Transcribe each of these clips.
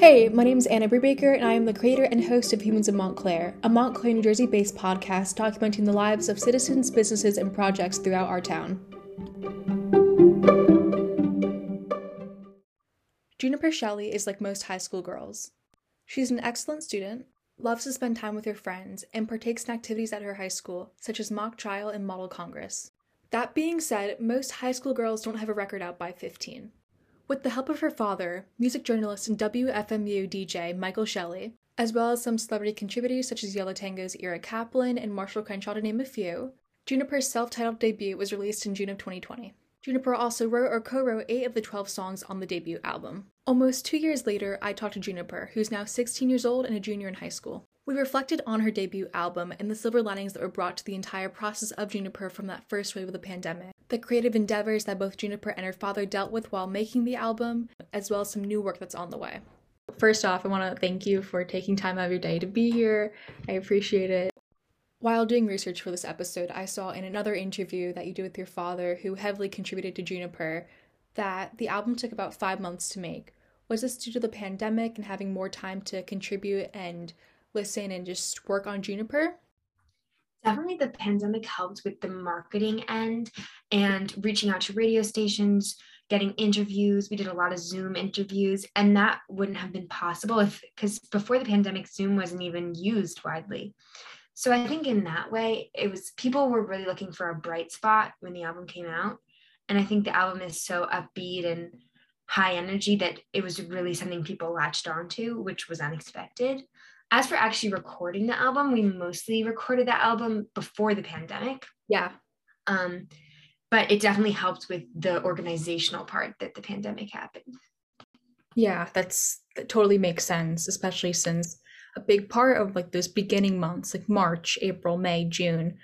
Hey, my name is Anna Brubaker, and I am the creator and host of Humans of Montclair, a Montclair, New Jersey based podcast documenting the lives of citizens, businesses, and projects throughout our town. Juniper Shelley is like most high school girls. She's an excellent student, loves to spend time with her friends, and partakes in activities at her high school, such as mock trial and model congress. That being said, most high school girls don't have a record out by 15. With the help of her father, music journalist and WFMU DJ Michael Shelley, as well as some celebrity contributors such as Yo La Tengo's Ira Kaplan and Marshall Crenshaw to name a few, Juniper's self-titled debut was released in June of 2020. Juniper also wrote or co-wrote 8 of the 12 songs on the debut album. Almost two years later, I talked to Juniper, who's now 16 years old and a junior in high school. We reflected on her debut album and the silver linings that were brought to the entire process of Juniper from that first wave of the pandemic, the creative endeavors that both Juniper and her father dealt with while making the album, as well as some new work that's on the way. First off, I want to thank you for taking time out of your day to be here. I appreciate it. While doing research for this episode, I saw in another interview that you did with your father, who heavily contributed to Juniper, that the album took about five months to make. Was this due to the pandemic and having more time to contribute and listen and just work on Juniper? Definitely the pandemic helped with the marketing end and reaching out to radio stations, getting interviews. We did a lot of Zoom interviews, and that wouldn't have been possible if, because before the pandemic, Zoom wasn't even used widely. So I think in that way, it was people were really looking for a bright spot when the album came out. And I think the album is so upbeat and high energy that it was really something people latched onto, which was unexpected as for actually recording the album, we mostly recorded that album before the pandemic. Yeah. Um, but it definitely helped with the organizational part that the pandemic happened. Yeah, that's that totally makes sense, especially since a big part of like those beginning months, like March, April, May, June,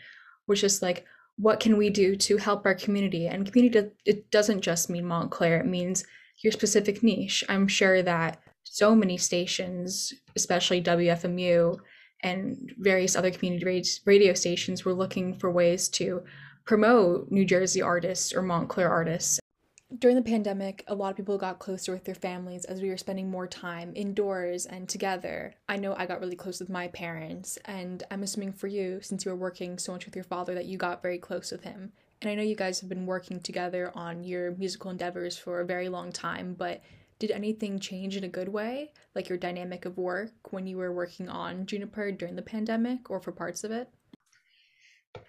was just like, what can we do to help our community? And community, it doesn't just mean Montclair; it means your specific niche. I'm sure that so many stations, especially WFMU and various other community radio stations, were looking for ways to promote New Jersey artists or Montclair artists. During the pandemic, a lot of people got closer with their families as we were spending more time indoors and together. I know I got really close with my parents, and I'm assuming for you, since you were working so much with your father, that you got very close with him. And I know you guys have been working together on your musical endeavors for a very long time, but did anything change in a good way, like your dynamic of work when you were working on Juniper during the pandemic or for parts of it?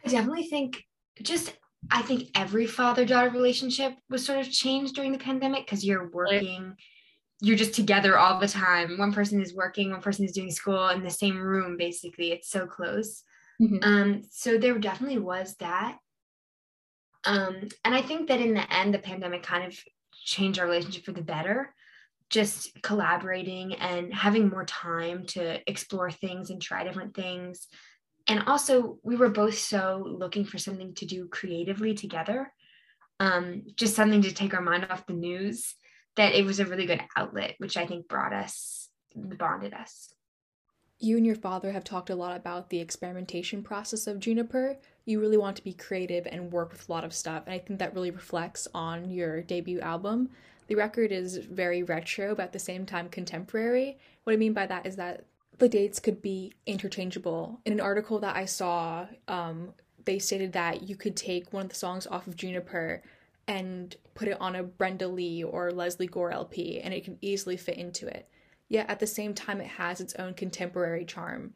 I definitely think just I think every father daughter relationship was sort of changed during the pandemic because you're working, you're just together all the time. One person is working, one person is doing school in the same room, basically. It's so close. Mm-hmm. Um, so there definitely was that. Um, and I think that in the end, the pandemic kind of changed our relationship for the better just collaborating and having more time to explore things and try different things and also we were both so looking for something to do creatively together um, just something to take our mind off the news that it was a really good outlet which i think brought us bonded us you and your father have talked a lot about the experimentation process of Juniper. You really want to be creative and work with a lot of stuff, and I think that really reflects on your debut album. The record is very retro, but at the same time contemporary. What I mean by that is that the dates could be interchangeable. In an article that I saw, um, they stated that you could take one of the songs off of Juniper and put it on a Brenda Lee or Lesley Gore LP, and it can easily fit into it yet at the same time it has its own contemporary charm.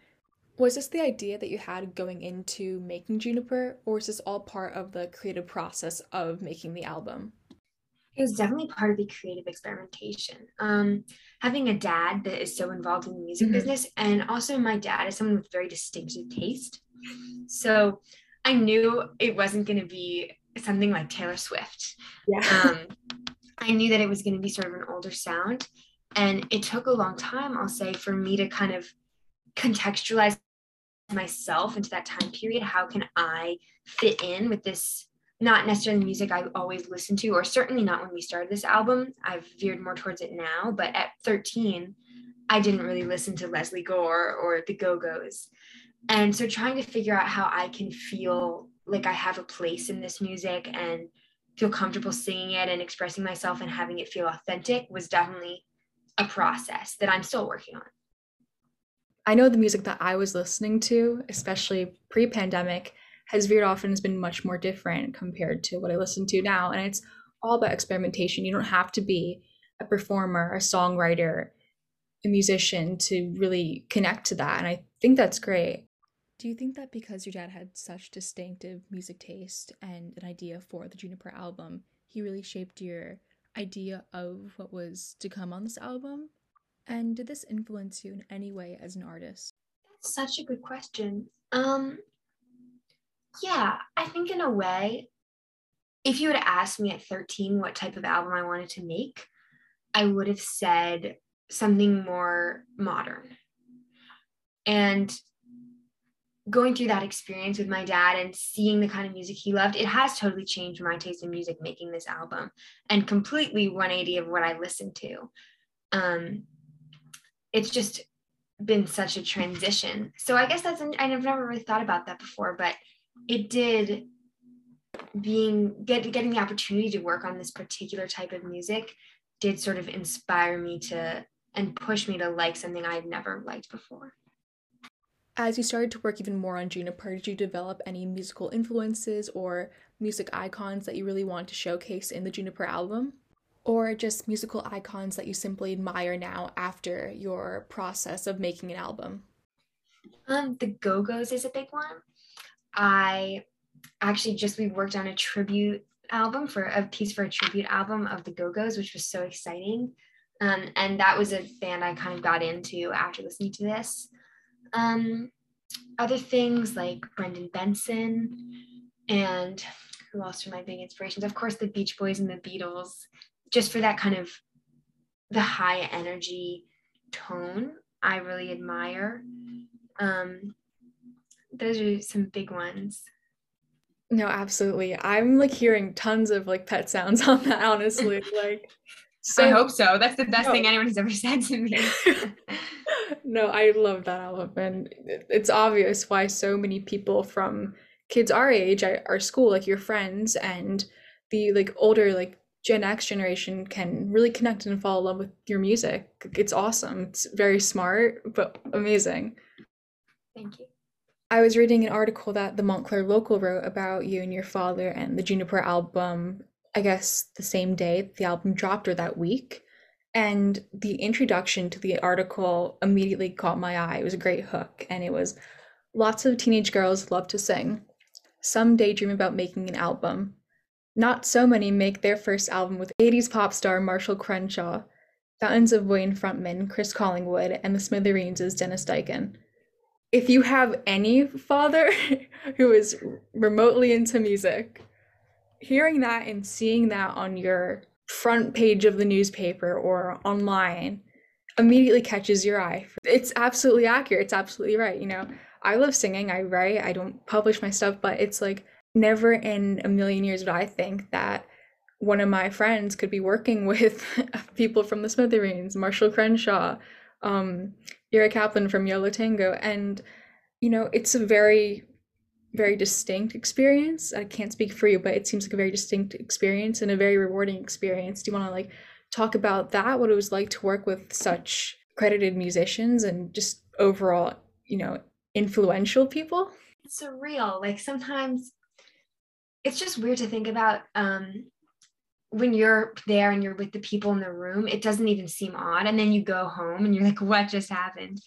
Was this the idea that you had going into making Juniper, or is this all part of the creative process of making the album? It was definitely part of the creative experimentation. Um, having a dad that is so involved in the music mm-hmm. business, and also my dad is someone with very distinctive taste. So I knew it wasn't going to be something like Taylor Swift. Yeah. Um, I knew that it was going to be sort of an older sound. And it took a long time, I'll say, for me to kind of contextualize myself into that time period. How can I fit in with this? Not necessarily music I've always listened to, or certainly not when we started this album. I've veered more towards it now, but at 13, I didn't really listen to Lesley Gore or the Go Go's. And so trying to figure out how I can feel like I have a place in this music and feel comfortable singing it and expressing myself and having it feel authentic was definitely a process that I'm still working on. I know the music that I was listening to, especially pre pandemic, has veered off and has been much more different compared to what I listen to now. And it's all about experimentation. You don't have to be a performer, a songwriter, a musician to really connect to that. And I think that's great. Do you think that because your dad had such distinctive music taste and an idea for the Juniper album, he really shaped your idea of what was to come on this album? And did this influence you in any way as an artist? That's such a good question. Um yeah, I think in a way if you had asked me at 13 what type of album I wanted to make, I would have said something more modern. And going through that experience with my dad and seeing the kind of music he loved, it has totally changed my taste in music making this album and completely 180 of what I listened to. Um, it's just been such a transition. So I guess that's, I've never really thought about that before, but it did being, get, getting the opportunity to work on this particular type of music did sort of inspire me to and push me to like something I had never liked before. As you started to work even more on Juniper, did you develop any musical influences or music icons that you really want to showcase in the Juniper album? Or just musical icons that you simply admire now after your process of making an album? Um, the Go Go's is a big one. I actually just we worked on a tribute album for a piece for a tribute album of the Go Go's, which was so exciting. Um, and that was a band I kind of got into after listening to this. Um, other things like Brendan Benson and who else are my big inspirations? Of course, the Beach Boys and the Beatles, just for that kind of the high energy tone, I really admire. Um, those are some big ones. No, absolutely. I'm like hearing tons of like pet sounds on that, honestly. Like so, I hope so. That's the best no. thing anyone has ever said to me. no, I love that album, and it's obvious why so many people from kids our age, our school, like your friends, and the like older like Gen X generation can really connect and fall in love with your music. It's awesome. It's very smart, but amazing. Thank you. I was reading an article that the Montclair Local wrote about you and your father and the Juniper album I guess, the same day the album dropped or that week. And the introduction to the article immediately caught my eye. It was a great hook. And it was lots of teenage girls love to sing. Some daydream about making an album. Not so many make their first album with 80s pop star Marshall Crenshaw, Fountains of Wayne frontman Chris Collingwood, and the Smithereens' Dennis Diken. If you have any father who is remotely into music, hearing that and seeing that on your front page of the newspaper or online immediately catches your eye. It's absolutely accurate. It's absolutely right. You know, I love singing, I write, I don't publish my stuff, but it's like never in a million years would I think that one of my friends could be working with people from the Smithereens, Marshall Crenshaw, um, Ira Kaplan from Yo Tango. And, you know, it's a very very distinct experience. I can't speak for you, but it seems like a very distinct experience and a very rewarding experience. Do you want to like talk about that? What it was like to work with such credited musicians and just overall, you know, influential people? It's surreal. Like sometimes it's just weird to think about um when you're there and you're with the people in the room, it doesn't even seem odd. And then you go home and you're like, what just happened?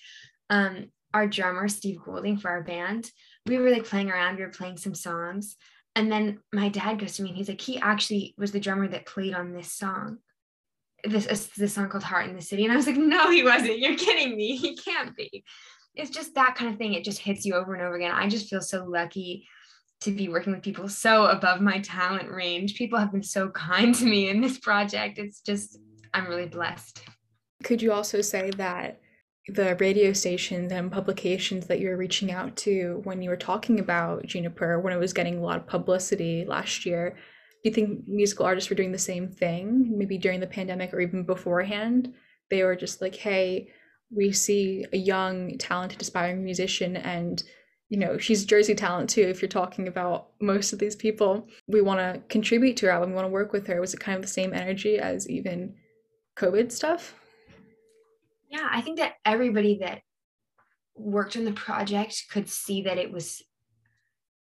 Um, our drummer, Steve Goulding, for our band, we were like playing around, we were playing some songs. And then my dad goes to me and he's like, he actually was the drummer that played on this song. This this song called Heart in the City. And I was like, no, he wasn't. You're kidding me. He can't be. It's just that kind of thing. It just hits you over and over again. I just feel so lucky to be working with people so above my talent range. People have been so kind to me in this project. It's just, I'm really blessed. Could you also say that the radio stations and publications that you were reaching out to when you were talking about Juniper when it was getting a lot of publicity last year. Do you think musical artists were doing the same thing, maybe during the pandemic or even beforehand? They were just like, hey, we see a young, talented, aspiring musician, and you know, she's Jersey talent too. If you're talking about most of these people, we want to contribute to her album, we want to work with her. Was it kind of the same energy as even COVID stuff? Yeah, I think that everybody that worked on the project could see that it was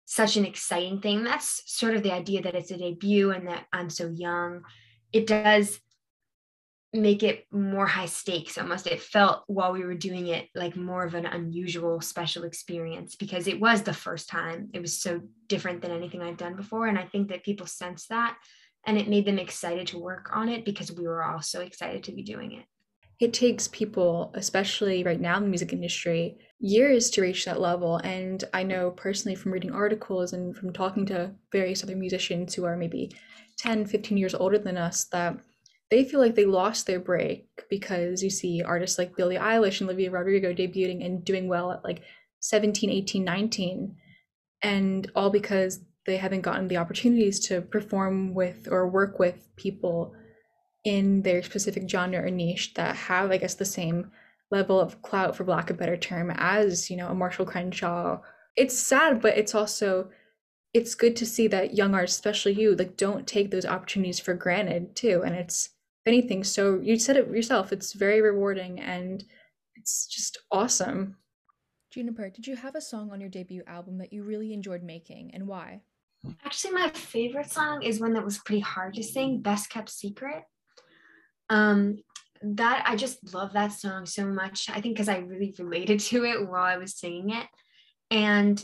such an exciting thing. That's sort of the idea that it's a debut and that I'm so young. It does make it more high stakes almost. It felt while we were doing it like more of an unusual special experience because it was the first time. It was so different than anything I'd done before. And I think that people sense that and it made them excited to work on it because we were all so excited to be doing it. It takes people, especially right now in the music industry, years to reach that level. And I know personally from reading articles and from talking to various other musicians who are maybe 10, 15 years older than us that they feel like they lost their break because you see artists like Billie Eilish and Olivia Rodrigo debuting and doing well at like 17, 18, 19. And all because they haven't gotten the opportunities to perform with or work with people in their specific genre or niche that have, I guess, the same level of clout, for lack of a better term, as, you know, a Marshall Crenshaw. It's sad, but it's also it's good to see that young artists, especially you, like don't take those opportunities for granted too. And it's anything, so you said it yourself, it's very rewarding and it's just awesome. Juniper, did you have a song on your debut album that you really enjoyed making and why? Actually, my favorite song is one that was pretty hard to sing, Best Kept Secret. Um, that I just love that song so much. I think because I really related to it while I was singing it. And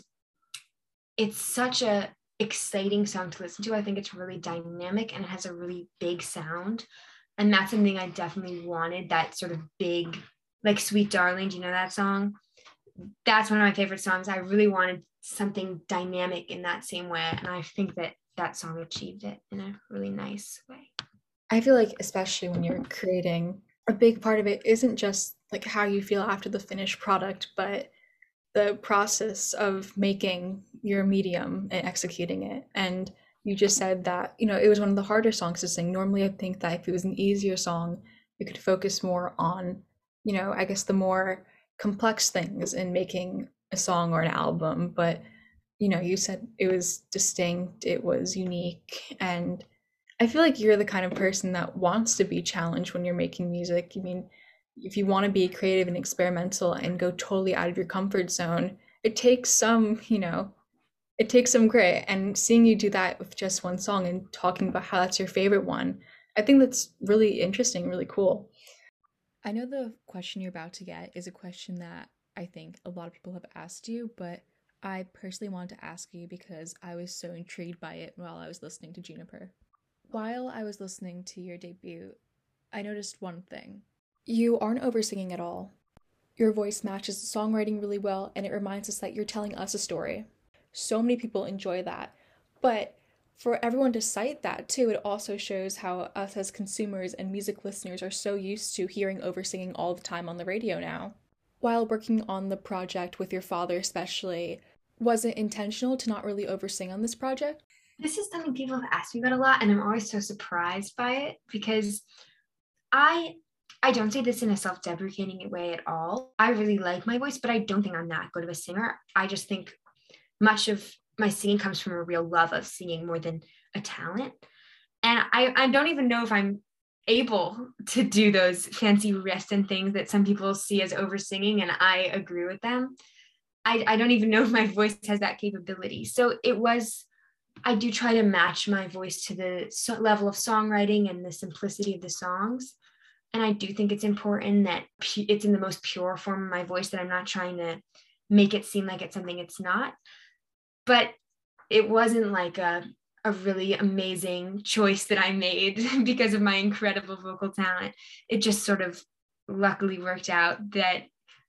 it's such a exciting song to listen to. I think it's really dynamic and it has a really big sound. And that's something I definitely wanted that sort of big, like Sweet Darling. Do you know that song? That's one of my favorite songs. I really wanted something dynamic in that same way. And I think that that song achieved it in a really nice way. I feel like, especially when you're creating, a big part of it isn't just like how you feel after the finished product, but the process of making your medium and executing it. And you just said that, you know, it was one of the harder songs to sing. Normally, I think that if it was an easier song, you could focus more on, you know, I guess the more complex things in making a song or an album. But, you know, you said it was distinct, it was unique, and I feel like you're the kind of person that wants to be challenged when you're making music. I mean, if you want to be creative and experimental and go totally out of your comfort zone, it takes some, you know, it takes some grit. And seeing you do that with just one song and talking about how that's your favorite one, I think that's really interesting, really cool. I know the question you're about to get is a question that I think a lot of people have asked you, but I personally wanted to ask you because I was so intrigued by it while I was listening to Juniper. While I was listening to your debut, I noticed one thing. You aren't over singing at all. Your voice matches the songwriting really well, and it reminds us that you're telling us a story. So many people enjoy that. But for everyone to cite that too, it also shows how us as consumers and music listeners are so used to hearing oversinging all the time on the radio now. While working on the project with your father, especially, was it intentional to not really oversing on this project? this is something people have asked me about a lot and i'm always so surprised by it because i i don't say this in a self-deprecating way at all i really like my voice but i don't think i'm that good of a singer i just think much of my singing comes from a real love of singing more than a talent and i i don't even know if i'm able to do those fancy wrists and things that some people see as over singing and i agree with them I, I don't even know if my voice has that capability so it was I do try to match my voice to the so- level of songwriting and the simplicity of the songs. And I do think it's important that pu- it's in the most pure form of my voice, that I'm not trying to make it seem like it's something it's not. But it wasn't like a, a really amazing choice that I made because of my incredible vocal talent. It just sort of luckily worked out that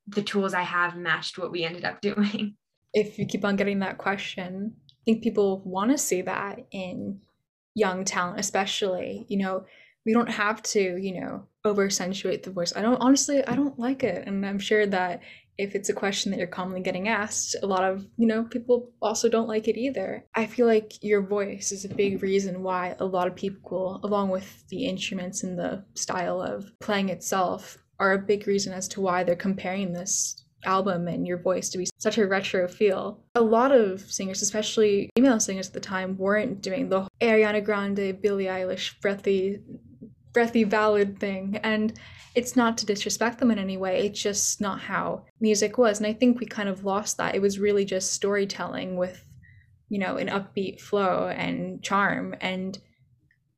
the tools I have matched what we ended up doing. If you keep on getting that question, I think people want to see that in young talent, especially. You know, we don't have to, you know, over accentuate the voice. I don't honestly, I don't like it. And I'm sure that if it's a question that you're commonly getting asked, a lot of, you know, people also don't like it either. I feel like your voice is a big reason why a lot of people, along with the instruments and the style of playing itself, are a big reason as to why they're comparing this album and your voice to be such a retro feel. A lot of singers, especially female singers at the time, weren't doing the Ariana Grande, Billie Eilish, breathy breathy ballad thing. And it's not to disrespect them in any way, it's just not how music was. And I think we kind of lost that. It was really just storytelling with, you know, an upbeat flow and charm. And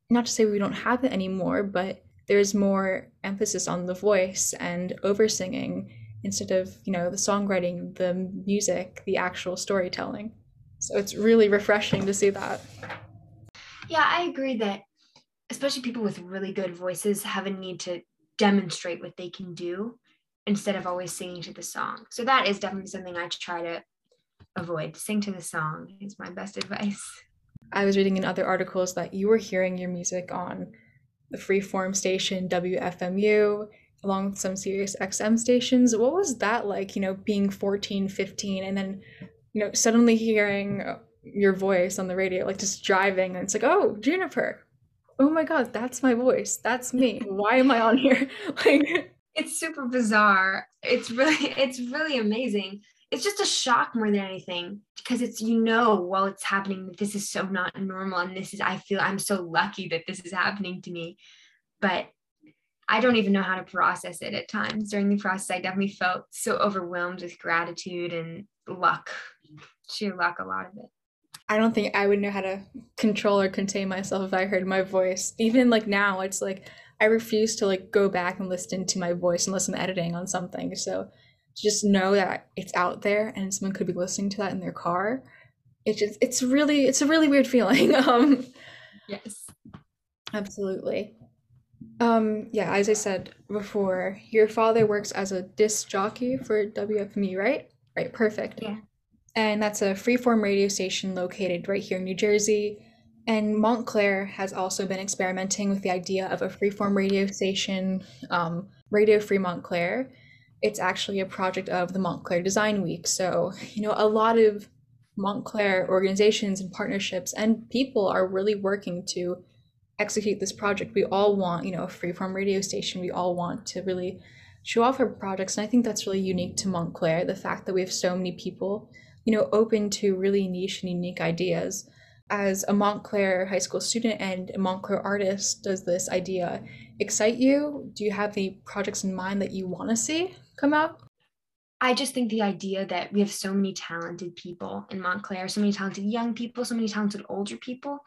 not to say we don't have it anymore, but there's more emphasis on the voice and over singing instead of, you know, the songwriting, the music, the actual storytelling. So it's really refreshing to see that. Yeah, I agree that especially people with really good voices have a need to demonstrate what they can do instead of always singing to the song. So that is definitely something I try to avoid. Sing to the song is my best advice. I was reading in other articles that you were hearing your music on the freeform station WFMU along with some Sirius XM stations. What was that like, you know, being 14, 15 and then, you know, suddenly hearing your voice on the radio, like just driving and it's like, oh, Juniper, oh my god that's my voice. That's me. Why am i on here? Like it's super bizarre. It's really it's really amazing. It's just a shock more than anything because it's you know while it's happening that this is so not normal and this is i feel i'm so lucky that this is happening to me. But i don't even know how to process it at times. During the process i definitely felt so overwhelmed with gratitude and luck sheer luck a lot of it I don't think I would know how to control or contain myself if I heard my voice. Even like now, it's like I refuse to like go back and listen to my voice unless I'm editing on something. So just know that it's out there and someone could be listening to that in their car. It's just it's really it's a really weird feeling. um yes. Absolutely. Um yeah, as I said before, your father works as a disc jockey for WFMU, right? Right, perfect. Yeah and that's a freeform radio station located right here in New Jersey. And Montclair has also been experimenting with the idea of a freeform radio station, um, Radio Free Montclair. It's actually a project of the Montclair Design Week. So, you know, a lot of Montclair organizations and partnerships and people are really working to execute this project. We all want, you know, a freeform radio station. We all want to really show off our projects. And I think that's really unique to Montclair, the fact that we have so many people you know, open to really niche and unique ideas. As a Montclair high school student and a Montclair artist, does this idea excite you? Do you have any projects in mind that you want to see come out? I just think the idea that we have so many talented people in Montclair, so many talented young people, so many talented older people,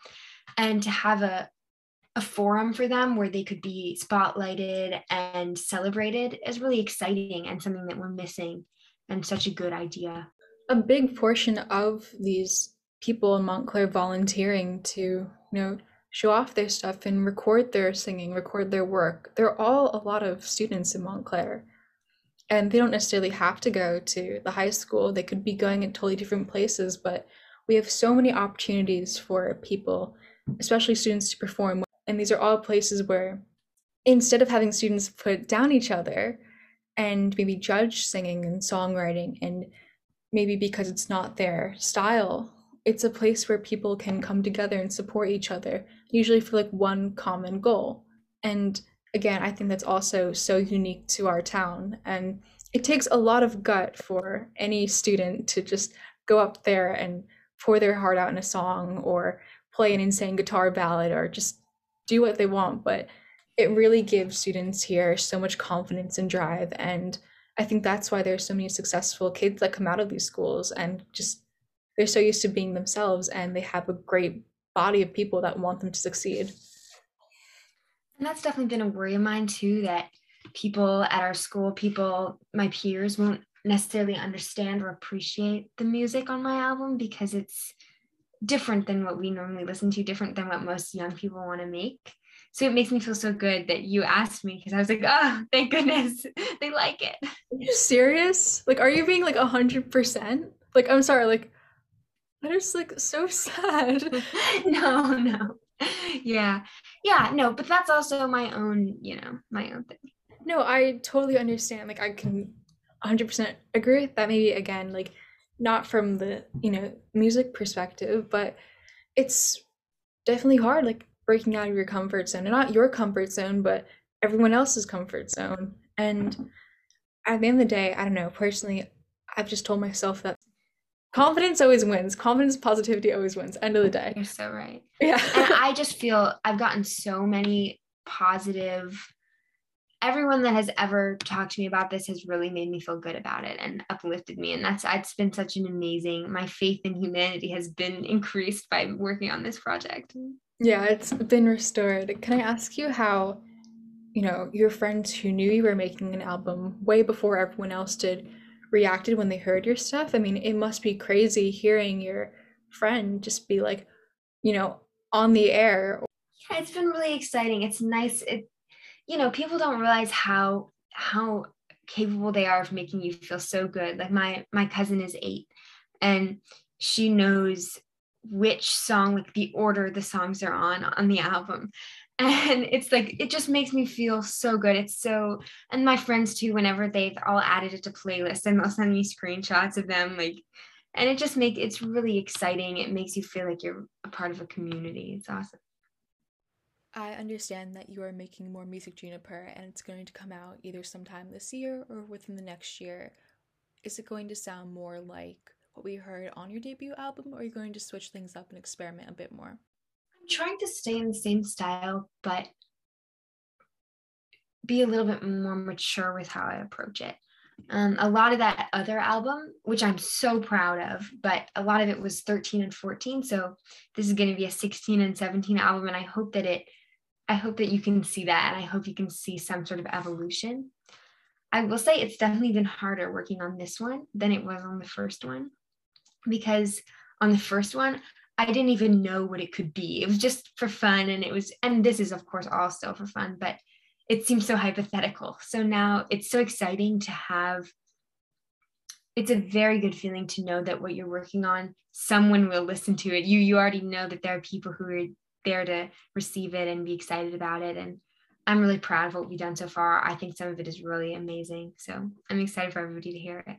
and to have a a forum for them where they could be spotlighted and celebrated is really exciting and something that we're missing and such a good idea a big portion of these people in Montclair volunteering to, you know, show off their stuff and record their singing, record their work. They're all a lot of students in Montclair. And they don't necessarily have to go to the high school. They could be going in totally different places, but we have so many opportunities for people, especially students to perform. And these are all places where instead of having students put down each other and maybe judge singing and songwriting and maybe because it's not their style. It's a place where people can come together and support each other usually for like one common goal. And again i think that's also so unique to our town. And it takes a lot of gut for any student to just go up there and pour their heart out in a song or play an insane guitar ballad or just do what they want. But it really gives students here so much confidence and drive. And I think that's why there's so many successful kids that come out of these schools and just they're so used to being themselves and they have a great body of people that want them to succeed. And that's definitely been a worry of mine too that people at our school, people, my peers won't necessarily understand or appreciate the music on my album because it's different than what we normally listen to, different than what most young people want to make. So it makes me feel so good that you asked me because I was like, oh, thank goodness they like it. Are you serious? Like, are you being like a hundred percent? Like, I'm sorry, like that is like so sad. no, no. Yeah. Yeah, no, but that's also my own, you know, my own thing. No, I totally understand. Like I can 100% agree that maybe again like not from the, you know, music perspective, but it's definitely hard like breaking out of your comfort zone and not your comfort zone but everyone else's comfort zone. And mm-hmm. at the end of the day i don't know personally i've just told myself that confidence always wins. Confidence positivity always wins end of the day. You're so right. Yeah. And i just feel i've gotten so many positive. Everyone that has ever talked to me about this has really made me feel good about it and uplifted me. And that's it's been such an amazing, my faith in humanity has been increased by working on this project. Yeah, it's been restored. Can I ask you how, you know, your friends who knew you were making an album way before everyone else did reacted when they heard your stuff? I mean, it must be crazy hearing your friend just be like, you know, on the air. Yeah, it's been really exciting. It's nice. It, you know, people don't realize how how capable they are of making you feel so good. Like my my cousin is eight, and she knows which song, like the order the songs are on on the album. And it's like it just makes me feel so good. It's so and my friends too, whenever they've all added it to playlists and they'll send me screenshots of them, like and it just make it's really exciting. It makes you feel like you're a part of a community. It's awesome. I understand that you are making more music Juniper and it's going to come out either sometime this year or within the next year. Is it going to sound more like what we heard on your debut album or are you going to switch things up and experiment a bit more? I'm trying to stay in the same style, but be a little bit more mature with how I approach it. Um, a lot of that other album, which I'm so proud of, but a lot of it was 13 and 14. So this is going to be a 16 and 17 album. And I hope that it, I hope that you can see that. And I hope you can see some sort of evolution. I will say it's definitely been harder working on this one than it was on the first one because on the first one, I didn't even know what it could be. It was just for fun. And it was, and this is, of course, still for fun, but it seems so hypothetical. So now it's so exciting to have it's a very good feeling to know that what you're working on someone will listen to it you you already know that there are people who are there to receive it and be excited about it and i'm really proud of what we've done so far i think some of it is really amazing so i'm excited for everybody to hear it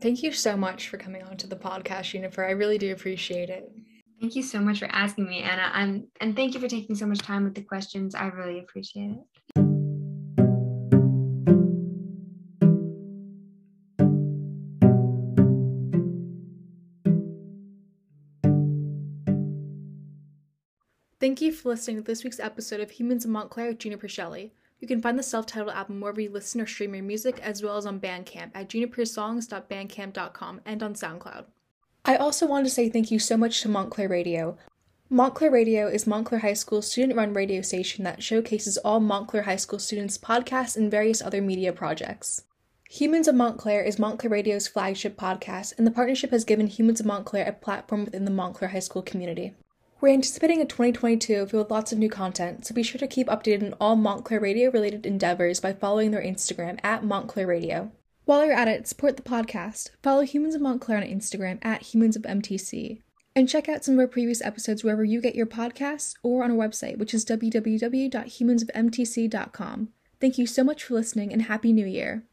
thank you so much for coming on to the podcast Juniper i really do appreciate it Thank you so much for asking me, Anna. I'm, and thank you for taking so much time with the questions. I really appreciate it. Thank you for listening to this week's episode of Humans of Montclair with Juniper Shelley. You can find the self-titled album wherever you listen or stream your music, as well as on Bandcamp at junipersongs.bandcamp.com and on SoundCloud. I also want to say thank you so much to Montclair Radio. Montclair Radio is Montclair High School's student run radio station that showcases all Montclair High School students' podcasts and various other media projects. Humans of Montclair is Montclair Radio's flagship podcast, and the partnership has given Humans of Montclair a platform within the Montclair High School community. We're anticipating a 2022 filled with lots of new content, so be sure to keep updated on all Montclair Radio related endeavors by following their Instagram at Montclair Radio. While you're at it, support the podcast. Follow Humans of Montclair on Instagram at Humans of MTC. And check out some of our previous episodes wherever you get your podcasts or on our website, which is www.humansofmtc.com. Thank you so much for listening and Happy New Year!